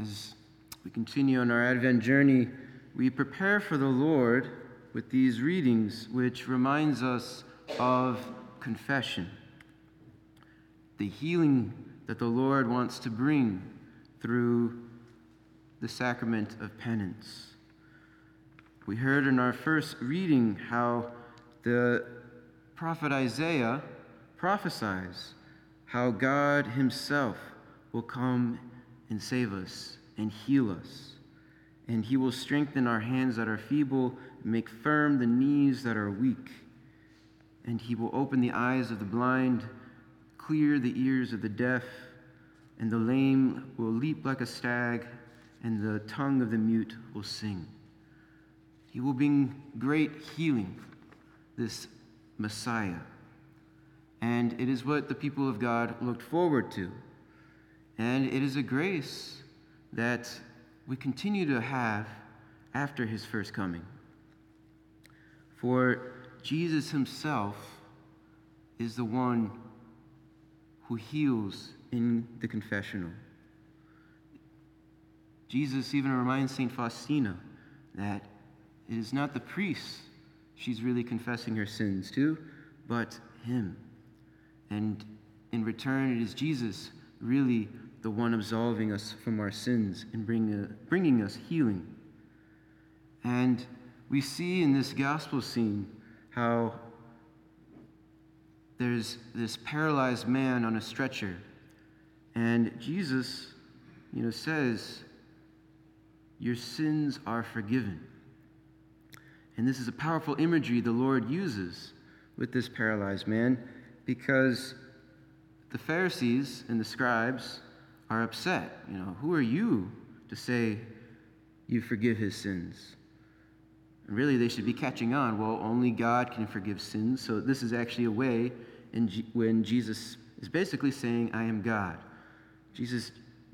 As we continue on our Advent journey, we prepare for the Lord with these readings, which reminds us of confession, the healing that the Lord wants to bring through the sacrament of penance. We heard in our first reading how the prophet Isaiah prophesies how God Himself will come and save us and heal us. And He will strengthen our hands that are feeble, make firm the knees that are weak. And He will open the eyes of the blind, clear the ears of the deaf, and the lame will leap like a stag, and the tongue of the mute will sing. He will bring great healing, this Messiah. And it is what the people of God looked forward to. And it is a grace that we continue to have after his first coming. For Jesus himself is the one who heals in the confessional. Jesus even reminds St. Faustina that it is not the priest she's really confessing her sins to, but him. And in return, it is Jesus really the one absolving us from our sins and bring, uh, bringing us healing. And we see in this gospel scene how there's this paralyzed man on a stretcher, and Jesus, you know, says, Your sins are forgiven. And this is a powerful imagery the Lord uses with this paralyzed man because the Pharisees and the scribes are upset. You know, who are you to say you forgive his sins? And really, they should be catching on. Well, only God can forgive sins. So, this is actually a way in G- when Jesus is basically saying, I am God. Jesus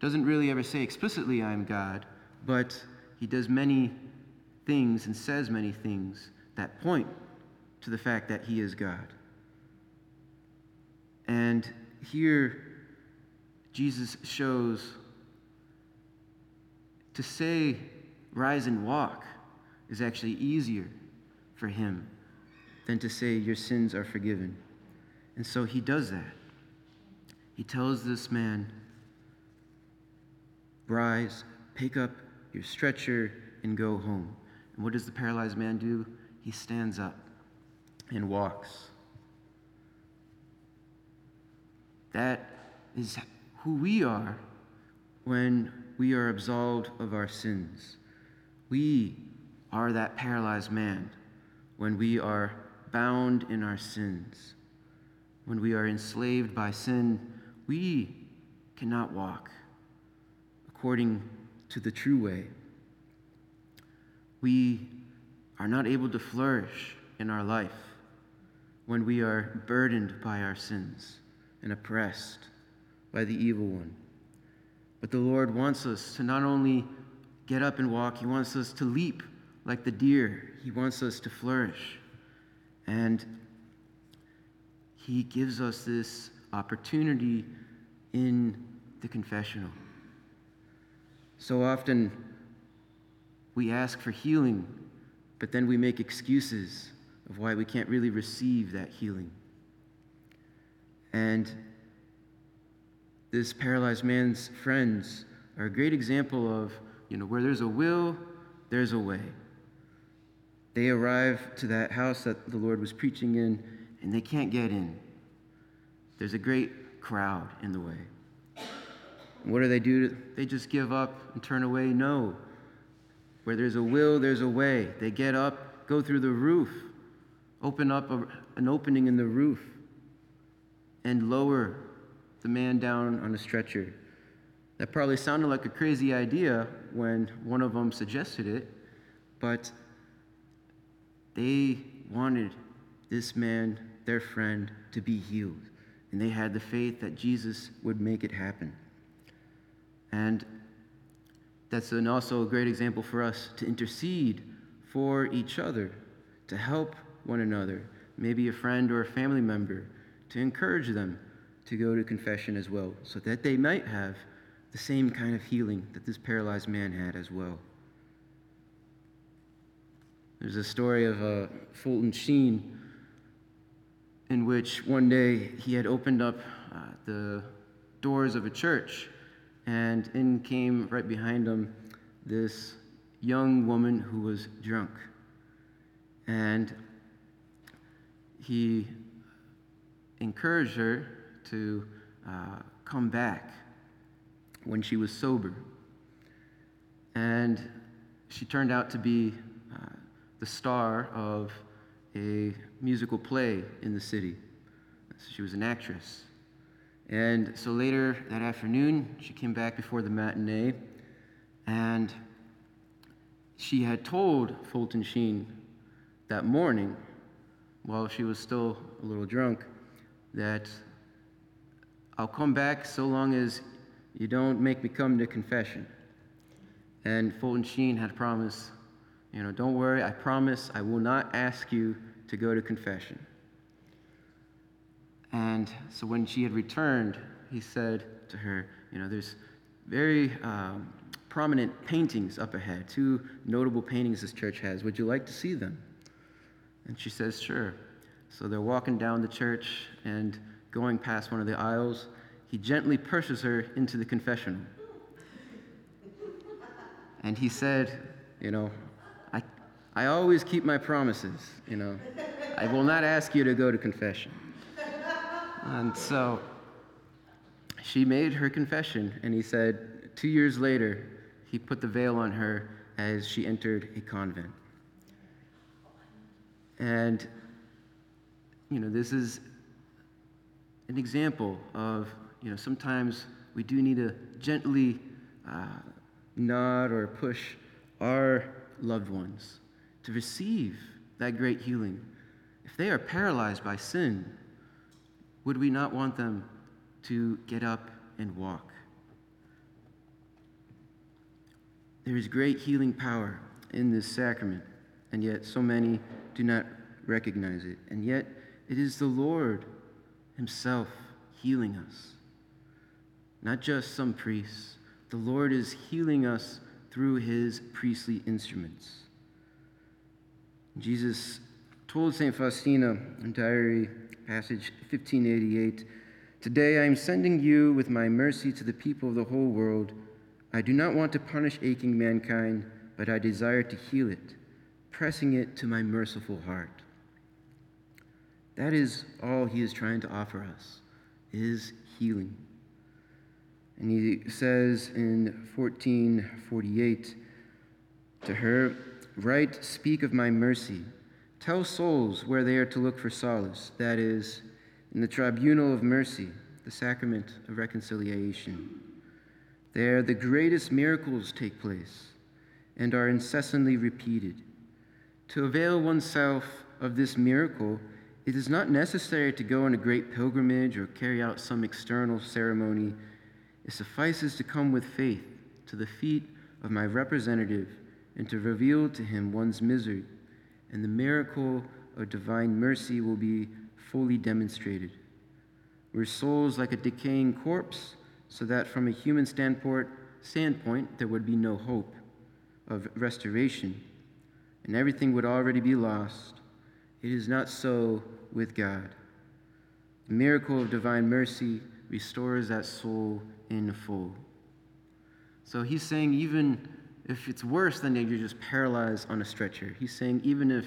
doesn't really ever say explicitly, I am God, but he does many things and says many things that point to the fact that he is God. And here, Jesus shows to say, rise and walk, is actually easier for him than to say, your sins are forgiven. And so he does that. He tells this man, rise, pick up your stretcher, and go home. And what does the paralyzed man do? He stands up and walks. That is who we are when we are absolved of our sins. We are that paralyzed man when we are bound in our sins. When we are enslaved by sin, we cannot walk according to the true way. We are not able to flourish in our life when we are burdened by our sins and oppressed by the evil one. But the Lord wants us to not only get up and walk, He wants us to leap like the deer, He wants us to flourish. And He gives us this opportunity in the confessional. So often we ask for healing, but then we make excuses of why we can't really receive that healing. And this paralyzed man's friends are a great example of, you know, where there's a will, there's a way. They arrive to that house that the Lord was preaching in, and they can't get in. There's a great crowd in the way. And what do they do? They just give up and turn away? No. Where there's a will, there's a way. They get up, go through the roof, open up a, an opening in the roof, and lower the man down on a stretcher. That probably sounded like a crazy idea when one of them suggested it, but they wanted this man, their friend, to be healed. And they had the faith that Jesus would make it happen. And that's an also a great example for us to intercede for each other, to help one another, maybe a friend or a family member, to encourage them to go to confession as well, so that they might have the same kind of healing that this paralyzed man had as well. There's a story of uh, Fulton Sheen in which one day he had opened up uh, the doors of a church, and in came right behind him this young woman who was drunk. And he encouraged her to uh, come back when she was sober. And she turned out to be uh, the star of a musical play in the city. She was an actress. And so later that afternoon, she came back before the matinee, and she had told Fulton Sheen that morning, while she was still a little drunk, that I'll come back so long as you don't make me come to confession. And Fulton Sheen had promised, you know, don't worry, I promise I will not ask you to go to confession. And so when she had returned, he said to her, You know, there's very um, prominent paintings up ahead, two notable paintings this church has. Would you like to see them? And she says, Sure. So they're walking down the church and going past one of the aisles. He gently pushes her into the confessional. And he said, You know, I, I always keep my promises, you know. I will not ask you to go to confession. And so she made her confession, and he said, two years later, he put the veil on her as she entered a convent. And, you know, this is an example of, you know, sometimes we do need to gently uh, nod or push our loved ones to receive that great healing. If they are paralyzed by sin, would we not want them to get up and walk? There is great healing power in this sacrament, and yet so many do not recognize it. And yet it is the Lord Himself healing us, not just some priests. The Lord is healing us through His priestly instruments. Jesus told St. Faustina in Diary passage 1588 Today I am sending you with my mercy to the people of the whole world. I do not want to punish aching mankind, but I desire to heal it, pressing it to my merciful heart. That is all he is trying to offer us, is healing. And he says in 1448 to her, Write, speak of my mercy Tell souls where they are to look for solace, that is, in the tribunal of mercy, the sacrament of reconciliation. There, the greatest miracles take place and are incessantly repeated. To avail oneself of this miracle, it is not necessary to go on a great pilgrimage or carry out some external ceremony. It suffices to come with faith to the feet of my representative and to reveal to him one's misery and the miracle of divine mercy will be fully demonstrated. We're souls like a decaying corpse, so that from a human standpoint, standpoint there would be no hope of restoration, and everything would already be lost. It is not so with God. The miracle of divine mercy restores that soul in full. So he's saying, even if it's worse than you're just paralyzed on a stretcher. He's saying, even if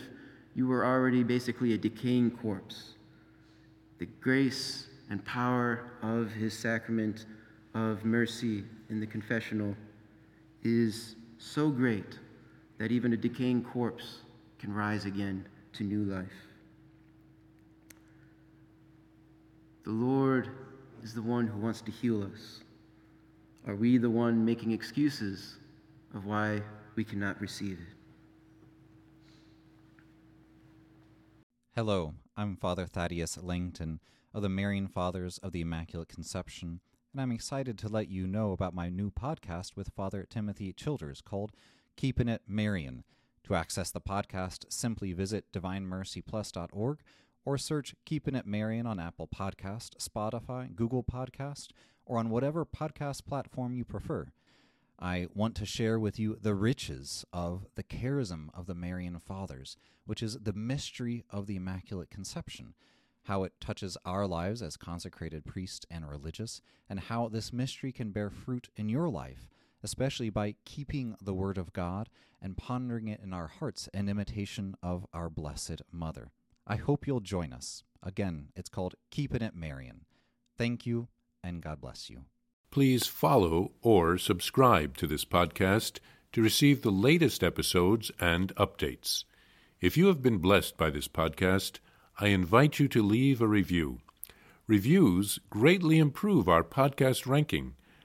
you were already basically a decaying corpse, the grace and power of his sacrament of mercy in the confessional is so great that even a decaying corpse can rise again to new life. The Lord is the one who wants to heal us. Are we the one making excuses of why we cannot receive it. Hello, I'm Father Thaddeus Lancton of the Marian Fathers of the Immaculate Conception, and I'm excited to let you know about my new podcast with Father Timothy Childers called Keeping It Marian. To access the podcast, simply visit divinemercyplus.org or search Keeping It Marian on Apple Podcast, Spotify, Google Podcast, or on whatever podcast platform you prefer. I want to share with you the riches of the charism of the Marian Fathers, which is the mystery of the Immaculate Conception, how it touches our lives as consecrated priests and religious, and how this mystery can bear fruit in your life, especially by keeping the Word of God and pondering it in our hearts in imitation of our Blessed Mother. I hope you'll join us. Again, it's called Keeping It Marian. Thank you, and God bless you. Please follow or subscribe to this podcast to receive the latest episodes and updates. If you have been blessed by this podcast, I invite you to leave a review. Reviews greatly improve our podcast ranking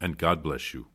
and God bless you.